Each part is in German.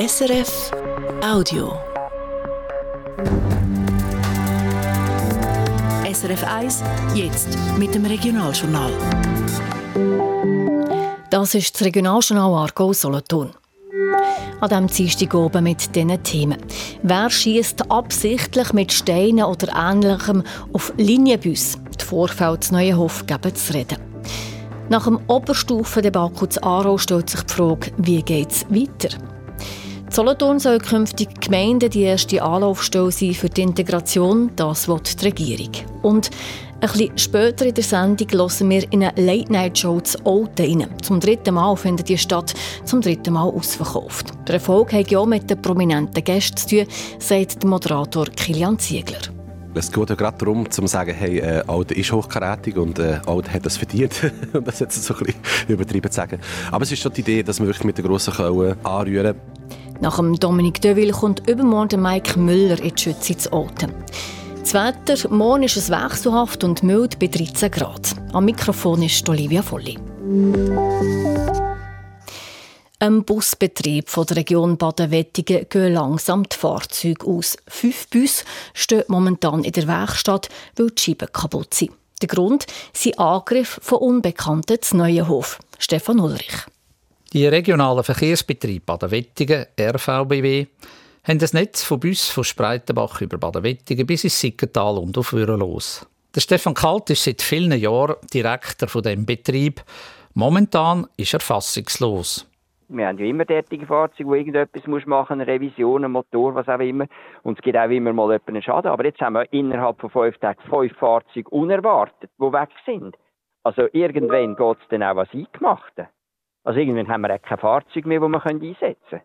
SRF Audio. SRF 1, jetzt mit dem Regionaljournal. Das ist das Regionaljournal Argo Solothurn. An diesem Dienstag oben mit diesen Themen. Wer schießt absichtlich mit Steinen oder Ähnlichem auf Linienbus? Die Vorfälle zu Neuenhof geben zu reden. Nach dem Oberstufendebakel zu Aarau stellt sich die Frage, wie geht es weiter? Solothurn soll künftig Gemeinden die erste Anlaufstelle sein für die Integration, das will die Regierung. Und ein bisschen später in der Sendung hören wir in eine Late-Night-Show zu Olten rein. Zum dritten Mal findet die Stadt zum dritten Mal ausverkauft. Der Erfolg hat ja mit den prominenten Gästen zu tun, sagt der Moderator Kilian Ziegler. Es geht ja gerade darum, zu sagen, hey, äh, Alter ist hochkarätig und äh, Alter hat das verdient. um das jetzt so ein bisschen übertrieben zu sagen. Aber es ist schon die Idee, dass wir wirklich mit der grossen Keule anrühren. Nach dem Dominik Deville kommt übermorgen Mike Müller in die Schütze zu Olten. Das Wetter, morgen ist es wechselhaft und mild bei 13 Grad. Am Mikrofon ist Olivia Volli. Am Busbetrieb von der Region Baden-Wettigen gehen langsam die Fahrzeuge aus. Fünf Busse stehen momentan in der Werkstatt, weil die Scheiben kaputt sind. Der Grund sind Angriffe von Unbekannten zu Neuenhof. Stefan Ulrich. Die regionalen Verkehrsbetriebe Baden-Wettigen, RVBW, haben ein Netz von Bussen von Spreitenbach über Baden-Wettigen bis ins Sickental und auf los. Der Stefan Kalt ist seit vielen Jahren Direktor von dem Betrieb. Momentan ist er fassungslos. Wir haben ja immer derartige Fahrzeuge, wo irgendetwas machen eine Revision, ein Motor, was auch immer. Und es gibt auch immer mal einen Schaden. Aber jetzt haben wir innerhalb von fünf Tagen fünf Fahrzeuge unerwartet, die weg sind. Also irgendwann geht es dann auch was Eingemachten. Also irgendwann haben wir auch kein Fahrzeug mehr, das wir einsetzen können.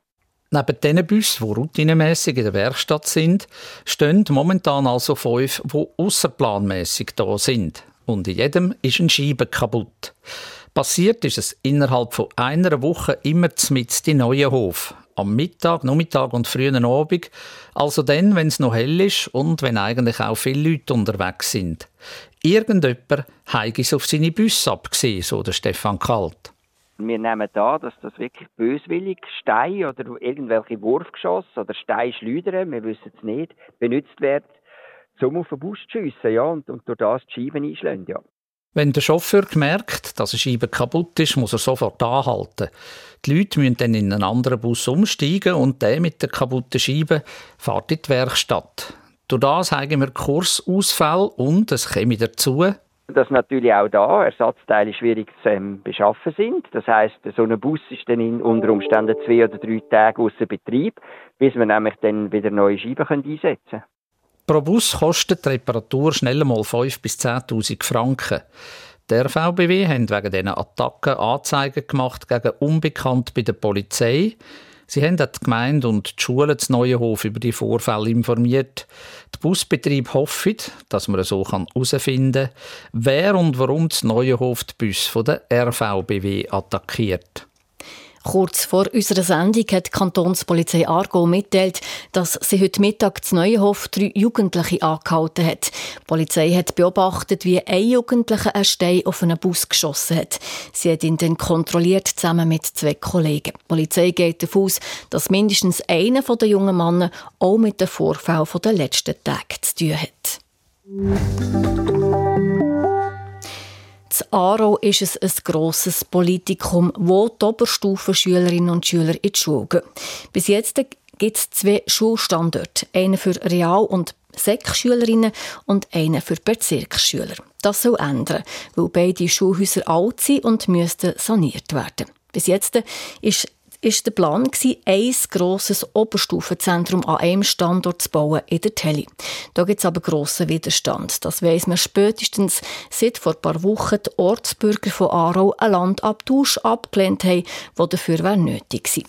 Neben diesen Bussen, die routinemässig in der Werkstatt sind, stehen momentan also fünf, die außerplanmässig da sind. Und in jedem ist ein Scheibe kaputt. Passiert ist es innerhalb von einer Woche immer mit in Neuenhof. Am Mittag, Nachmittag und frühen Abend. Also dann, wenn es noch hell ist und wenn eigentlich auch viele Leute unterwegs sind. Irgendjemand hat es auf seine Busse abgesehen, so der Stefan Kalt. Wir nehmen da, dass das wirklich böswillig Steine oder irgendwelche Wurfgeschosse oder Steinschleudern, wir wissen es nicht, benutzt werden, um auf den Bus zu schiessen, ja, und, und durch das die Scheiben einschlagen, ja. Wenn der Chauffeur merkt, dass eine Scheibe kaputt ist, muss er sofort anhalten. Die Leute müssen dann in einen anderen Bus umsteigen und der mit der kaputten Scheibe fährt in die Werkstatt. Durch das haben wir Kursausfall und es käme dazu, dass natürlich auch da Ersatzteile schwierig zu ähm, beschaffen sind. Das heißt, so ein Bus ist dann in unter Umständen zwei oder drei Tage außer Betrieb, bis wir nämlich dann wieder neue Scheiben können einsetzen können. Pro Bus kostet die Reparatur schnell mal 5.000 bis 10.000 Franken. Der VBW hat wegen diesen Attacken Anzeigen gemacht gegen Unbekannt bei der Polizei. Sie haben die Gemeinde und die Schule zu Neuenhof über die Vorfälle informiert. Der Busbetrieb hofft, dass man so herausfinden kann, wer und warum das Neuenhof die Bus der RVBW attackiert. Kurz vor unserer Sendung hat die Kantonspolizei Argo mitteilt, dass sie heute Mittag zu Neuenhof drei Jugendliche angehalten hat. Die Polizei hat beobachtet, wie ein Jugendlicher einen Stein auf einen Bus geschossen hat. Sie hat ihn dann kontrolliert, zusammen mit zwei Kollegen. Die Polizei geht davon aus, dass mindestens einer der jungen Männer auch mit dem Vorfall der letzten Tage zu tun hat. In Aarau ist es ein grosses Politikum, wo die Oberstufenschülerinnen und Schüler in die Schule gehen. Bis jetzt gibt es zwei Schulstandorte, einen für Real- und Sek-Schülerinnen und einen für Bezirksschüler. Das soll ändern, weil beide Schulhäuser alt sind und müssten saniert werden. Bis jetzt ist ist der Plan, ein grosses Oberstufenzentrum an einem Standort zu bauen in der Tele. Da gibt es aber grossen Widerstand. Das weiss man spätestens seit vor ein paar Wochen die Ortsbürger von Aarau einen Landabtausch abgelehnt haben, der dafür nötig war.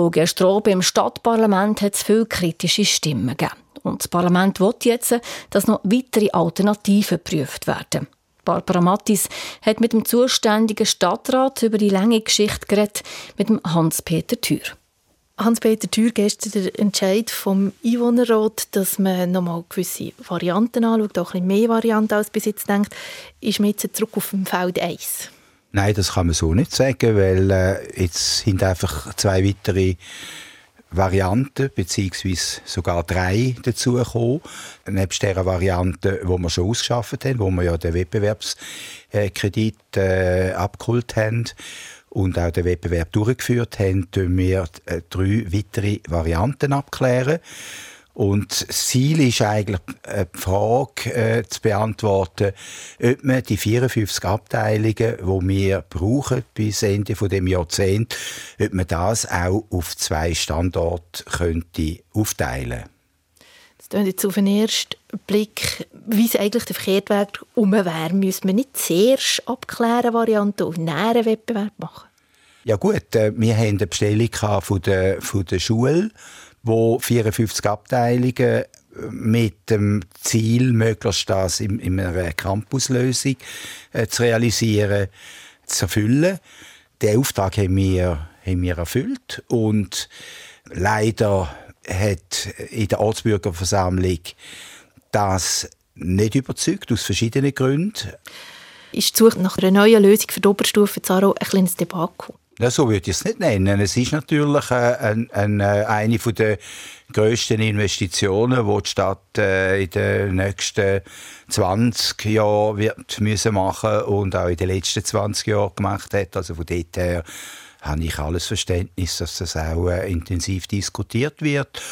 Auch gestern im Stadtparlament hat es viele kritische Stimmen gegeben. Und das Parlament will jetzt, dass noch weitere Alternativen geprüft werden. Barbara Mattis hat mit dem zuständigen Stadtrat über die lange Geschichte geredet, mit dem Hans-Peter Thür. Hans-Peter Thür, gestern der Entscheid vom Einwohnerrat, dass man nochmal gewisse Varianten anschaut, auch ein bisschen mehr Varianten als bis jetzt denkt, ist man jetzt zurück auf dem Feld 1? Nein, das kann man so nicht sagen, weil äh, jetzt sind einfach zwei weitere Varianten beziehungsweise sogar drei dazugekommen. Nebst der Variante, wo wir schon ausgeschafft haben, wo wir ja den Wettbewerbskredit äh, abgeholt haben und auch den Wettbewerb durchgeführt haben, tun wir äh, drei weitere Varianten abklären. Und das Ziel ist eigentlich, äh, die Frage äh, zu beantworten, ob man die 54 Abteilungen, die wir brauchen bis Ende von dem Jahrzehnt, ob man das auch auf zwei Standorte könnte aufteilen. Das klingt jetzt auf den ersten Blick, wie es eigentlich der Verkehrtweg um wäre. Müsste man nicht zuerst abklären, Varianten auf näheren Wettbewerb machen? Ja gut, äh, wir haben eine Bestellung von der, von der Schule wo 54 Abteilungen äh, mit dem Ziel, möglichst das in, in einer Campuslösung äh, zu realisieren, zu erfüllen. Den Auftrag haben wir, haben wir erfüllt und leider hat in der Ortsbürgerversammlung das nicht überzeugt, aus verschiedenen Gründen. Ist die Suche nach einer neuen Lösung für die Oberstufe Zaro ein kleines Debakel? Ja, so würde ich es nicht nennen. Es ist natürlich äh, ein, ein, äh, eine der grössten Investitionen, die die Stadt äh, in den nächsten 20 Jahren wird müssen machen und auch in den letzten 20 Jahren gemacht hat. Also von dort her habe ich alles Verständnis, dass das auch intensiv diskutiert wird.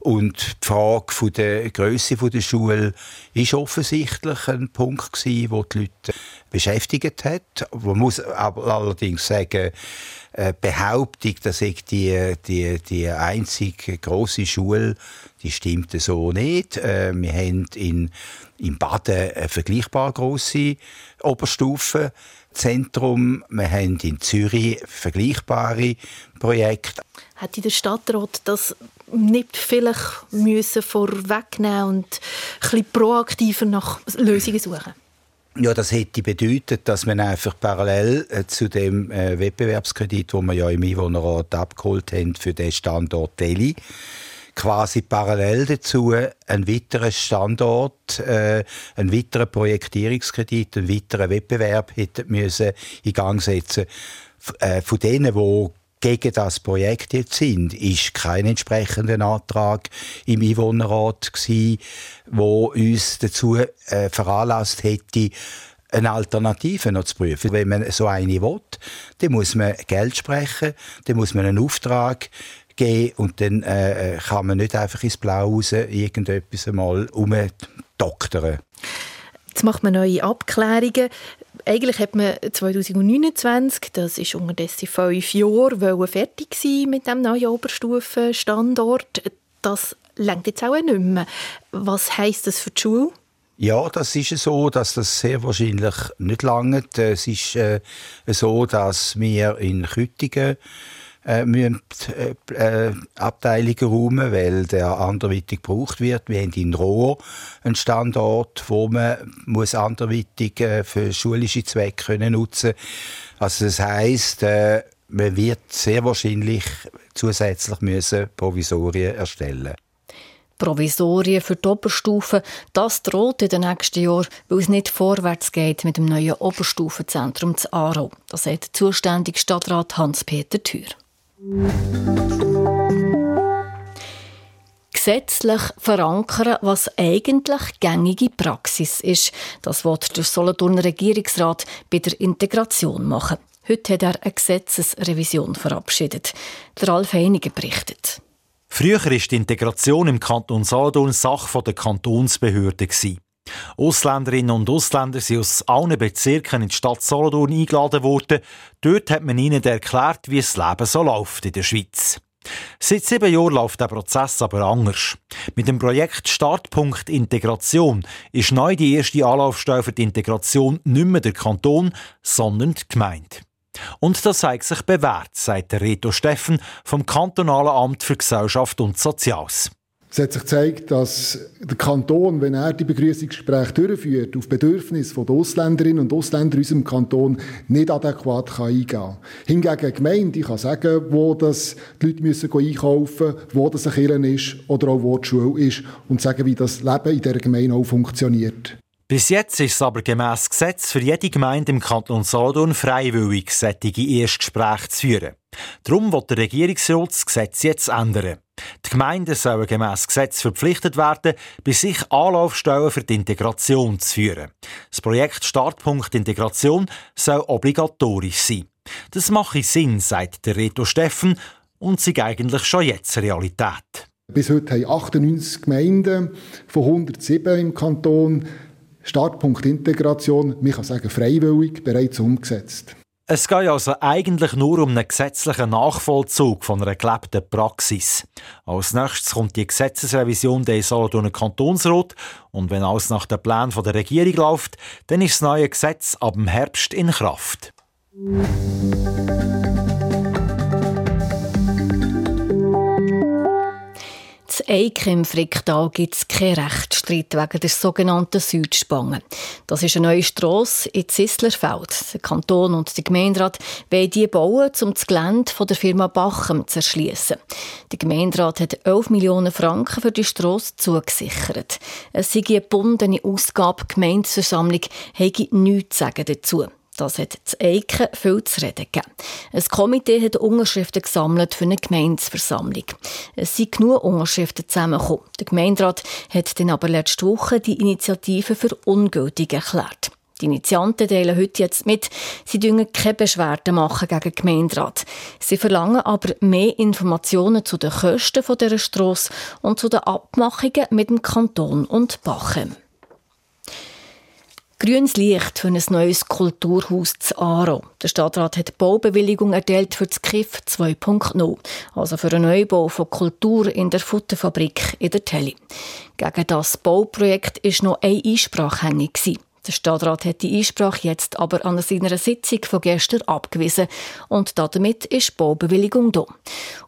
Und die Frage der Größe der Schule ist offensichtlich ein Punkt gewesen, wo die Leute beschäftigt hat. Man muss aber allerdings sagen, äh, Behauptung, dass ich die, die, die einzige große Schule, die stimmt so nicht. Äh, wir haben in, in Baden eine vergleichbar große Oberstufe. Zentrum. Wir haben in Zürich vergleichbare Projekte. Hätte der Stadtrat das nicht vielleicht müssen vorwegnehmen und ein bisschen proaktiver nach Lösungen suchen? Ja, das hätte bedeutet, dass man einfach parallel äh, zu dem äh, Wettbewerbskredit, wo wir ja im Einwohnerrat abgeholt haben für den Standort Delhi, quasi parallel dazu einen weiteren Standort, äh, einen weiteren Projektierungskredit, einen weiteren Wettbewerb hätten müssen in Gang setzen. Äh, von denen, die gegen das Projekt jetzt sind, ist kein entsprechender Antrag im Einwohnerrat gewesen, wo uns dazu äh, veranlasst hätte, eine Alternative noch zu prüfen. Wenn man so eine will, dann muss man Geld sprechen, dann muss man einen Auftrag geben und dann äh, äh kann man nicht einfach ins Blau raus irgendetwas einmal umdoktern. Jetzt macht man neue Abklärungen. Eigentlich hat man 2029, das ist unterdessen fünf Jahre, fertig sein mit dem neuen Oberstufenstandort. Das längt jetzt auch nicht mehr. Was heisst das für die Schule? Ja, das ist so, dass das sehr wahrscheinlich nicht lange. Es ist äh, so, dass wir in Küttingen äh, müssen, äh, äh, Abteilungen räumen, weil der anderweitig gebraucht wird. Wir haben in Rohr einen Standort, wo man muss anderweitig äh, für schulische Zwecke können nutzen Also das heisst, äh, man wird sehr wahrscheinlich zusätzlich müssen Provisorien erstellen Provisorien für die Oberstufe, das droht in den nächsten Jahren, weil es nicht vorwärts geht mit dem neuen Oberstufenzentrum zu Aarau. Das sagt der zuständige Stadtrat Hans-Peter Thür. Gesetzlich verankern, was eigentlich gängige Praxis ist. Das wird der Solothurner Regierungsrat bei der Integration machen. Heute hat er eine Gesetzesrevision verabschiedet. Der Ralf Heiniger berichtet. Früher war die Integration im Kanton Solothurn Sache der Kantonsbehörde. Ausländerinnen und Ausländer sind aus allen Bezirken in die Stadt Solothurn eingeladen worden. Dort hat man ihnen erklärt, wie das Leben so läuft in der Schweiz. Seit sieben Jahren läuft der Prozess aber anders. Mit dem Projekt Startpunkt Integration ist neu die erste Anlaufstelle für die Integration nicht mehr der Kanton, sondern die Gemeinde. Und das zeigt sich bewährt, sagt der Reto Steffen vom Kantonalen Amt für Gesellschaft und Soziales. Es hat sich gezeigt, dass der Kanton, wenn er die Begrüßungsgespräche durchführt, auf Bedürfnisse der Ausländerinnen und Ausländer in unserem Kanton nicht adäquat eingehen kann. Hingegen eine Gemeinde kann sagen, wo das die Leute müssen einkaufen müssen, wo das ein Kirche ist oder auch wo die Schule ist und sagen, wie das Leben in dieser Gemeinde auch funktioniert. Bis jetzt ist es aber gemäss Gesetz für jede Gemeinde im Kanton Solothurn freiwillig, solche Erstgespräche zu führen. Darum wird der Regierungsrat das Gesetz jetzt ändern. Die Gemeinden sollen gemäss Gesetz verpflichtet werden, bei sich Anlaufstellen für die Integration zu führen. Das Projekt Startpunkt Integration soll obligatorisch sein. Das mache Sinn, sagt der Reto Steffen, und sei eigentlich schon jetzt Realität. Bis heute haben 98 Gemeinden von 107 im Kanton Startpunkt Integration, man kann sagen freiwillig, bereits umgesetzt. Es geht also eigentlich nur um einen gesetzlichen Nachvollzug von einer gelebten Praxis. Als nächstes kommt die Gesetzesrevision der Solothurner Kantonsrat und wenn alles nach dem Plan der Regierung läuft, dann ist das neue Gesetz ab dem Herbst in Kraft. Eiken im Fricktal gibt es keinen Rechtsstreit wegen der sogenannten Südspange. Das ist eine neue Strasse in Zislerfeld. Der Kanton und die Gemeinderat wollen die bauen, um das Gelände von der Firma Bachem zu erschließen. Der Gemeinderat hat 11 Millionen Franken für die Strasse zugesichert. Es sei eine gebundene Ausgabe, die Gemeindeversammlung habe nichts zu sagen dazu. Das hat zu Eiken viel zu reden gegeben. Ein Komitee hat Unterschriften gesammelt für eine Gemeinsversammlung. Es sind genug Unterschriften zusammengekommen. Der Gemeinderat hat dann aber letzte Woche die Initiative für ungültig erklärt. Die Initianten teilen heute jetzt mit, sie dürfen keine Beschwerden machen gegen den Gemeinderat. Sie verlangen aber mehr Informationen zu den Kosten dieser Strasse und zu den Abmachungen mit dem Kanton und Bachem. Grünes Licht für ein neues Kulturhaus zu Aro. Der Stadtrat hat Baubewilligung erteilt für das KIF 2.0, also für einen Neubau von Kultur in der Futterfabrik in der Telly. Gegen das Bauprojekt ist noch eine Einsprache hängig. Der Stadtrat hat die Einsprache jetzt aber an seiner Sitzung von gestern abgewiesen und damit ist die Baubewilligung da.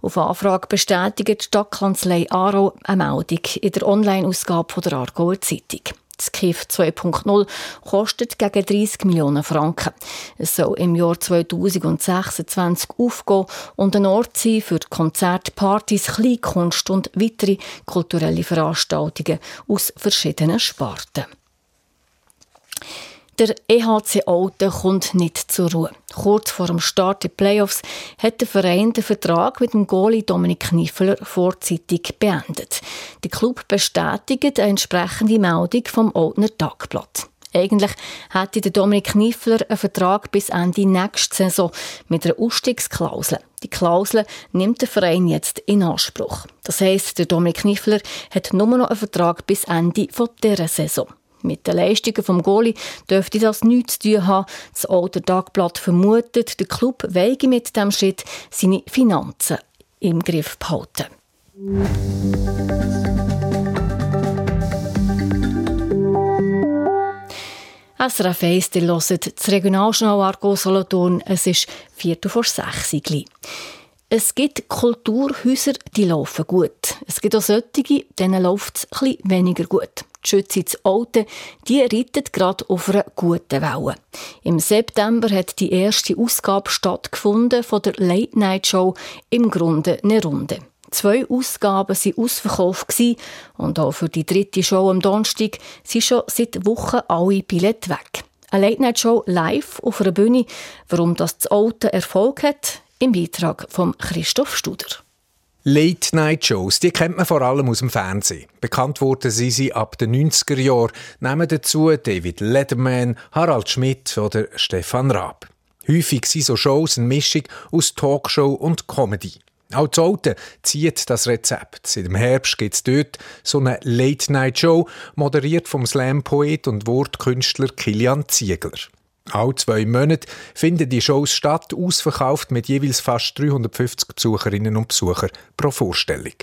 Auf Anfrage bestätigt die Stadtkanzlei Aro eine Meldung in der Online-Ausgabe der Aargauer Zeitung. Das KIF 2.0 kostet gegen 30 Millionen Franken. Es soll im Jahr 2026 aufgehen und ein Ort sein für Konzerte, Partys, Kleinkunst und weitere kulturelle Veranstaltungen aus verschiedenen Sparten. Der EHC Alten kommt nicht zur Ruhe. Kurz vor dem Start der Playoffs hat der Verein den Vertrag mit dem Goalie Dominik Kniffler vorzeitig beendet. Der Club bestätigt eine entsprechende Meldung vom Oldner Tagblatt. Eigentlich hätte der Dominik Kniffler einen Vertrag bis Ende nächste Saison mit einer Ausstiegsklausel. Die Klausel nimmt der Verein jetzt in Anspruch. Das heisst, der Dominik Kniffler hat nur noch einen Vertrag bis Ende dieser Saison. Mit den Leistungen vom Goalie dürfte das nichts zu tun haben. Das Alte Tagblatt vermutet, der Club weige mit dem Schritt seine Finanzen im Griff behalten. SRF 1, ihr hört das Regionaljournal Argo Solothurn. Es ist Viertel vor sechs. Es gibt Kulturhäuser, die laufen gut. Es gibt auch solche, denen läuft es weniger gut. Die Schütze Alte, die reitet gerade auf einer guten Welle. Im September hat die erste Ausgabe stattgefunden von der Late Night Show im Grunde eine Runde. Zwei Ausgaben waren ausverkauft und auch für die dritte Show am Donnerstag sind schon seit Wochen alle Billette weg. Eine Late Night Show live auf einer Bühne. Warum das das Alte Erfolg hat, im Beitrag von Christoph Studer. Late-Night-Shows, die kennt man vor allem aus dem Fernsehen. Bekannt wurden sie, sie ab den 90er Jahren. Nehmen dazu David Letterman, Harald Schmidt oder Stefan Raab. Häufig sind so Shows eine Mischung aus Talkshow und Comedy. Auch Zolte zieht das Rezept. Seit dem Herbst gibt es dort so eine Late-Night-Show, moderiert vom Slam-Poet und Wortkünstler Kilian Ziegler. Alle zwei Monate finden die Shows statt, ausverkauft mit jeweils fast 350 Besucherinnen und Besuchern pro Vorstellung.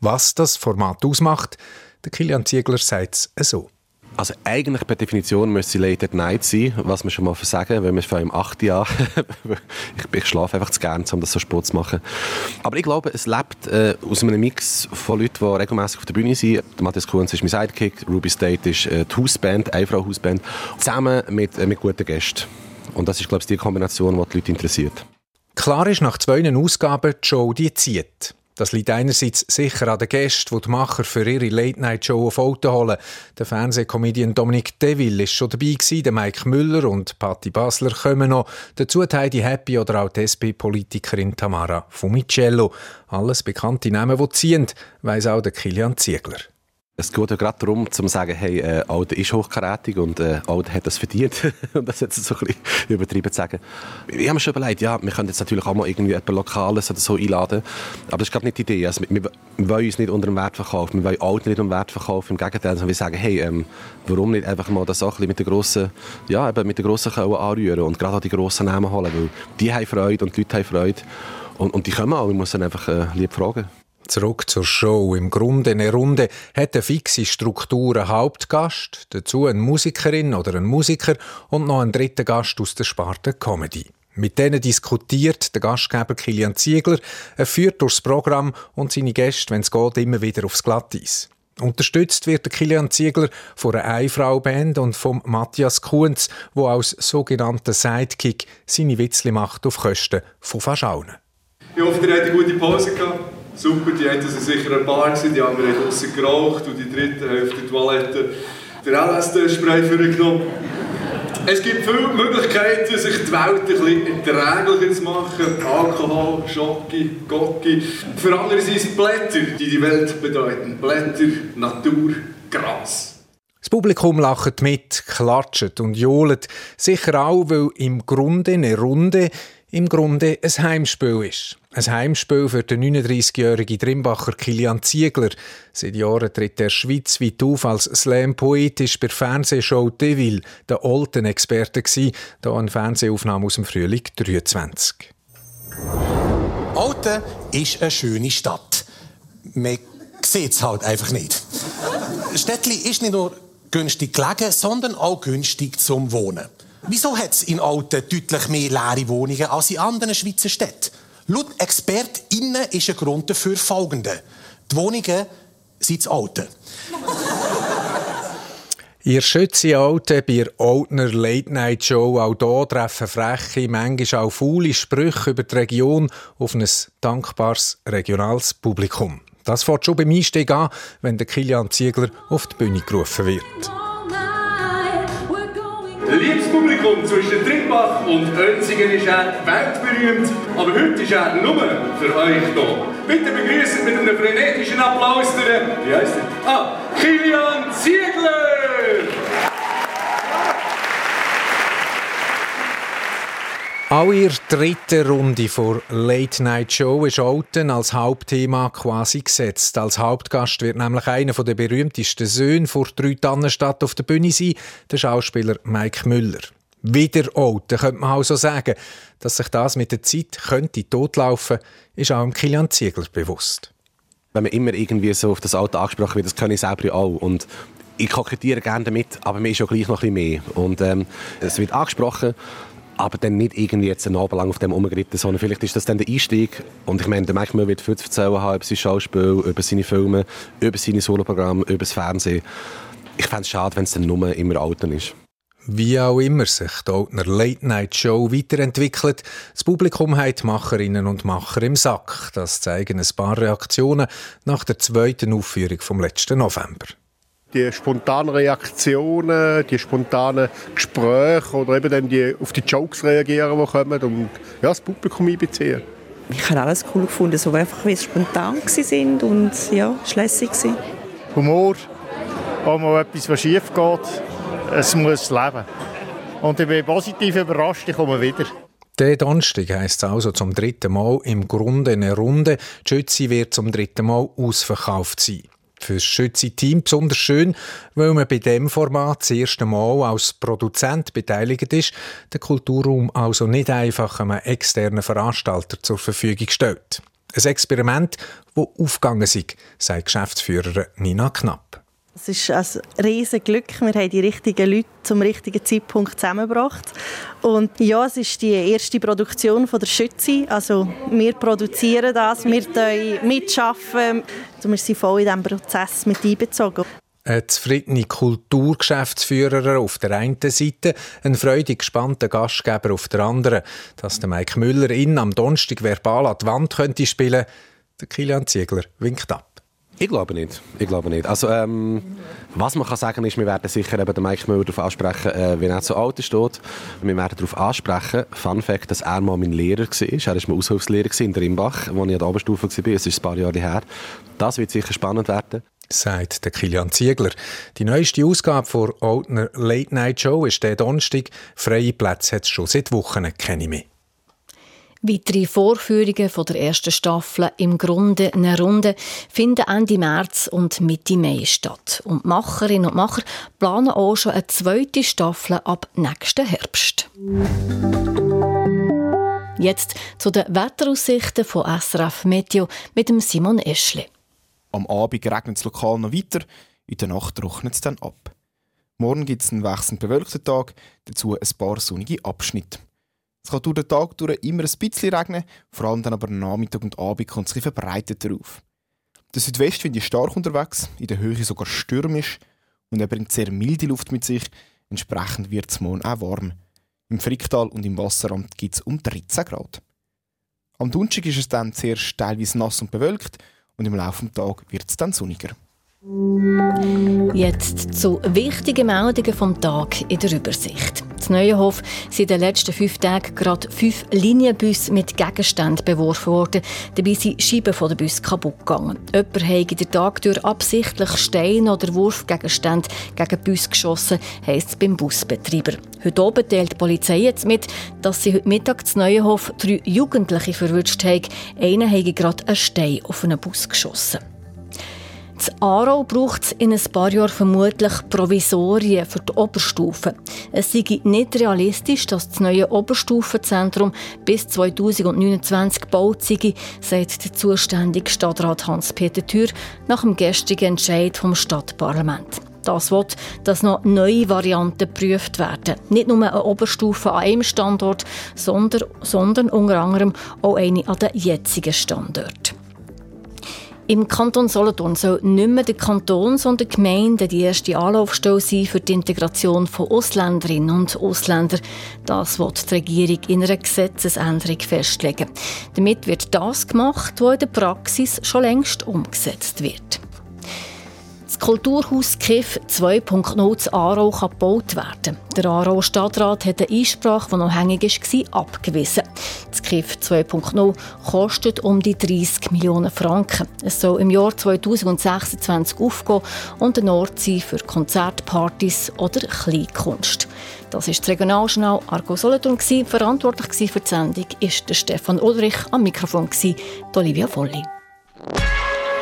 Was das Format ausmacht, der Kilian Ziegler sagt es so. Also eigentlich per Definition müsste sie Late at Night sein, was wir schon mal versagen, wenn wir von im 8 Jahr. ich, ich schlafe einfach zu gern, um das so Sport zu machen. Aber ich glaube, es lebt äh, aus einem Mix von Leuten, die regelmäßig auf der Bühne sind. Matthias Kunz ist mein Sidekick, Ruby State ist äh, die Hausband, eine Frau Hausband, zusammen mit, äh, mit guten Gästen. Und das ist, glaube ich, die Kombination, die die Leute interessiert. Klar ist nach zwei Ausgaben, die Show die zieht. Das liegt einerseits sicher an den Gästen, die die Macher für ihre Late-Night-Show auf Auto holen. Der Fernsehcomedian Dominic Deville ist schon dabei gewesen, der Mike Müller und Patti Basler kommen noch. Dazu Heidi Happy oder auch die SP-Politikerin Tamara Fumicello. Alles bekannte Namen, die ziehen, weiss auch der Kilian Ziegler. Es geht ja gerade darum, zu sagen, hey, äh, Alter ist hochkarätig und äh, Alter hat das verdient. und das jetzt so ein bisschen übertrieben zu sagen. Ich habe mir schon überlegt, ja, wir können jetzt natürlich auch mal irgendwie etwas Lokales oder so einladen. Aber das ist gerade nicht die Idee. Also, wir, wir wollen uns nicht unter dem Wert verkaufen. Wir wollen Alter nicht unter dem Wert verkaufen. Im Gegenteil, sondern wir sagen, hey, ähm, warum nicht einfach mal das bisschen mit der grossen, ja, mit der grossen Kelle anrühren und gerade auch die grossen Namen holen, weil die haben Freude und die Leute haben Freude. Und, und die kommen auch. Wir müssen einfach äh, lieb fragen. Zurück zur Show. Im Grunde eine Runde hat eine fixe Struktur einen Hauptgast, dazu eine Musikerin oder ein Musiker und noch einen dritten Gast aus der Sparte Comedy. Mit denen diskutiert der Gastgeber Kilian Ziegler, er führt durchs Programm und seine Gäste, wenn es geht, immer wieder aufs Glatteis. Unterstützt wird der Kilian Ziegler von einer Einfrau-Band und vom Matthias Kunz, wo als sogenannter Sidekick seine Witzli macht auf Kosten von fast allen. Ich hoffe, ihr hattet eine gute Pause gehabt. Super, die einen sind sicher ein paar, die anderen haben draussen geraucht und die dritte haben auf der Toilette den LSD-Spray vorgenommen. Es gibt viele Möglichkeiten, sich die Welt ein bisschen erträglicher zu machen. Alkohol, Schocke, Gocki. Für andere sind es Blätter, die die Welt bedeuten. Blätter, Natur, Gras. Das Publikum lacht mit, klatscht und johlt. Sicher auch, weil im Grunde eine Runde im Grunde ein Heimspiel ist. Ein Heimspiel für den 39-jährigen Trimbacher Kilian Ziegler. Seit Jahren tritt er schweizweit auf als Slam-Poet, ist bei der Fernsehshow Deville der alten Experte gsi, da eine Fernsehaufnahme aus dem Frühling 23. Olten ist eine schöne Stadt. Man sieht es halt einfach nicht. Städtli ist nicht nur günstig gelegen, sondern auch günstig zum Wohnen. Wieso hat es in Alten deutlich mehr leere Wohnungen als in anderen Schweizer Städten? Laut ExpertInnen ist ein Grund dafür folgender. Die Wohnungen sind zu Alten. Ihr schütze Alten bei der Altner Late Night Show auch hier treffen freche, manchmal auch faule Sprüche über die Region auf ein dankbares regionales Publikum. Das fängt schon beim Einstieg an, wenn der Kilian Ziegler auf die Bühne gerufen wird. Liebes Publikum zwischen Trimbach und Önzigen ist er weltberühmt, aber heute ist er nur für euch da. Bitte begrüßen mit einem frenetischen Applaus wie heißt er? Ah, Kilian Ziegler! Auch ihr dritte Runde vor Late Night Show ist Alten als Hauptthema quasi gesetzt. Als Hauptgast wird nämlich einer der berühmtesten Söhne vor drei Tannenstadt auf der Bühne sein, der Schauspieler Mike Müller. Wieder Alten, könnte man auch so sagen. Dass sich das mit der Zeit könnte totlaufen, ist auch Kilian Ziegler bewusst. Wenn man immer irgendwie so auf das Alter angesprochen wird, das kann ich selber auch. Und ich kokettiere gerne damit, aber mir ist ja gleich noch ein bisschen mehr. Und ähm, es wird angesprochen aber dann nicht irgendwie jetzt einen Abend lang auf dem rumgeritten, sondern vielleicht ist das dann der Einstieg. Und ich meine, der Mike wird viel zu erzählen haben über sein Schauspiel, über seine Filme, über seine Soloprogramme, über das Fernsehen. Ich fände es schade, wenn es dann nur immer Alten ist. Wie auch immer sich die Altner Late Night Show weiterentwickelt, das Publikum hat Macherinnen und Macher im Sack. Das zeigen ein paar Reaktionen nach der zweiten Aufführung vom letzten November die spontanen Reaktionen, die spontanen Gespräche oder eben dann die, auf die Jokes reagieren, die kommen und ja, das Publikum einbeziehen. Ich habe alles cool gefunden, so einfach wie es spontan sind und ja, schlässig war. Humor, auch mal etwas, was schief geht, es muss leben. Und ich bin positiv überrascht, ich komme wieder. Der Donnerstag heisst es also zum dritten Mal im Grunde eine Runde. Die Schütze wird zum dritten Mal ausverkauft sein für das Schütze-Team besonders schön, weil man bei dem Format das erste Mal als Produzent beteiligt ist, den Kulturraum also nicht einfach einem externen Veranstalter zur Verfügung stellt. Ein Experiment, das aufgegangen ist, sagt Geschäftsführerin Nina Knapp. Es ist ein riesiges Glück. Wir haben die richtigen Leute zum richtigen Zeitpunkt zusammengebracht. Und ja, es ist die erste Produktion von der Schütze. Also wir produzieren das, wir mitschaffen. Also wir sind voll in diesen Prozess mit einbezogen. Ein zufriedener Kulturgeschäftsführer auf der einen Seite, ein freudig gespannter Gastgeber auf der anderen. Dass der Mike Müller ihn am Donnerstag verbal an die Wand könnte spielen Der Kilian Ziegler winkt ab. Ich glaube nicht. Ich glaube nicht. Also, ähm, was man kann sagen ist, wir werden sicher eben den Mike Müller darauf ansprechen, äh, wenn er zu alt steht. Wir werden darauf ansprechen, Fun Fact, dass er mal mein Lehrer war. Er war mal Aushilfslehrer in Rimbach, wo ich an der Oberstufe war. Es ist ein paar Jahre her. Das wird sicher spannend werden. Sagt der Kilian Ziegler. Die neueste Ausgabe von Oldner Late Night Show ist der Donnerstag. Freie Plätze hat es schon seit Wochen keine mehr. Weitere Vorführungen von der ersten Staffel im Grunde eine Runde finden Ende März und Mitte Mai statt. Und Macherinnen und Macher planen auch schon eine zweite Staffel ab nächsten Herbst. Jetzt zu den Wetteraussichten von SRF Meteo mit dem Simon Eschle. Am Abend regnet es lokal noch weiter, in der Nacht trocknet es dann ab. Morgen gibt es einen wechselnd bewölkten Tag, dazu ein paar sonnige Abschnitte. Es kann durch den Tag durch immer ein bisschen regnen, vor allem dann aber Nachmittag und Abend kommt es ein verbreitet darauf. Der Südwestwind ist stark unterwegs, in der Höhe sogar stürmisch und er bringt sehr milde Luft mit sich, entsprechend wird es morgen auch warm. Im Fricktal und im Wasseramt gibt es um 13 Grad. Am Donnerstag ist es dann zuerst teilweise nass und bewölkt und im Laufe des Tages wird es dann sonniger. Jetzt zu wichtigen Meldungen vom Tag in der Übersicht. In Neuenhof sind in den letzten fünf Tagen gerade fünf Linienbusse mit Gegenständen beworfen worden. Dabei sind Scheiben von der Bus kaputt gegangen. Jemand habe in der Tag durch absichtlich Steine oder Wurfgegenstände gegen den Bus geschossen, heisst es beim Busbetreiber. Heute oben teilt die Polizei jetzt mit, dass sie heute Mittag in Neuenhof drei Jugendliche verwünscht haben. Einer habe gerade einen Stein auf einen Bus geschossen. Aarau braucht es in ein paar Jahren vermutlich Provisorien für die Oberstufe. Es sei nicht realistisch, dass das neue Oberstufenzentrum bis 2029 gebaut sei, sagt der zuständige Stadtrat Hans-Peter Thür nach dem gestrigen Entscheid vom Stadtparlament. Das wird, dass noch neue Varianten geprüft werden. Nicht nur eine Oberstufe an einem Standort, sondern, sondern unter anderem auch eine an den jetzigen Standorten. Im Kanton Solothurn soll nicht mehr der Kanton, sondern die Gemeinde die erste Anlaufstelle sein für die Integration von Ausländerinnen und Ausländern. Das wird die Regierung in einer Gesetzesänderung festlegen. Damit wird das gemacht, was in der Praxis schon längst umgesetzt wird. Das Kulturhaus Kiff 2.0 zu Aarau kann gebaut werden. Der Aarau Stadtrat hat eine Einsprache, die noch hängig war, abgewiesen. Das Kiff 2.0 kostet um die 30 Millionen Franken. Es soll im Jahr 2026 aufgehen und ein Ort sein für Konzertpartys oder Kleinkunst. Das ist das Regionaljournal Argo Solothurn. Verantwortlich für die Sendung der Stefan Ulrich, am Mikrofon Olivia Volli.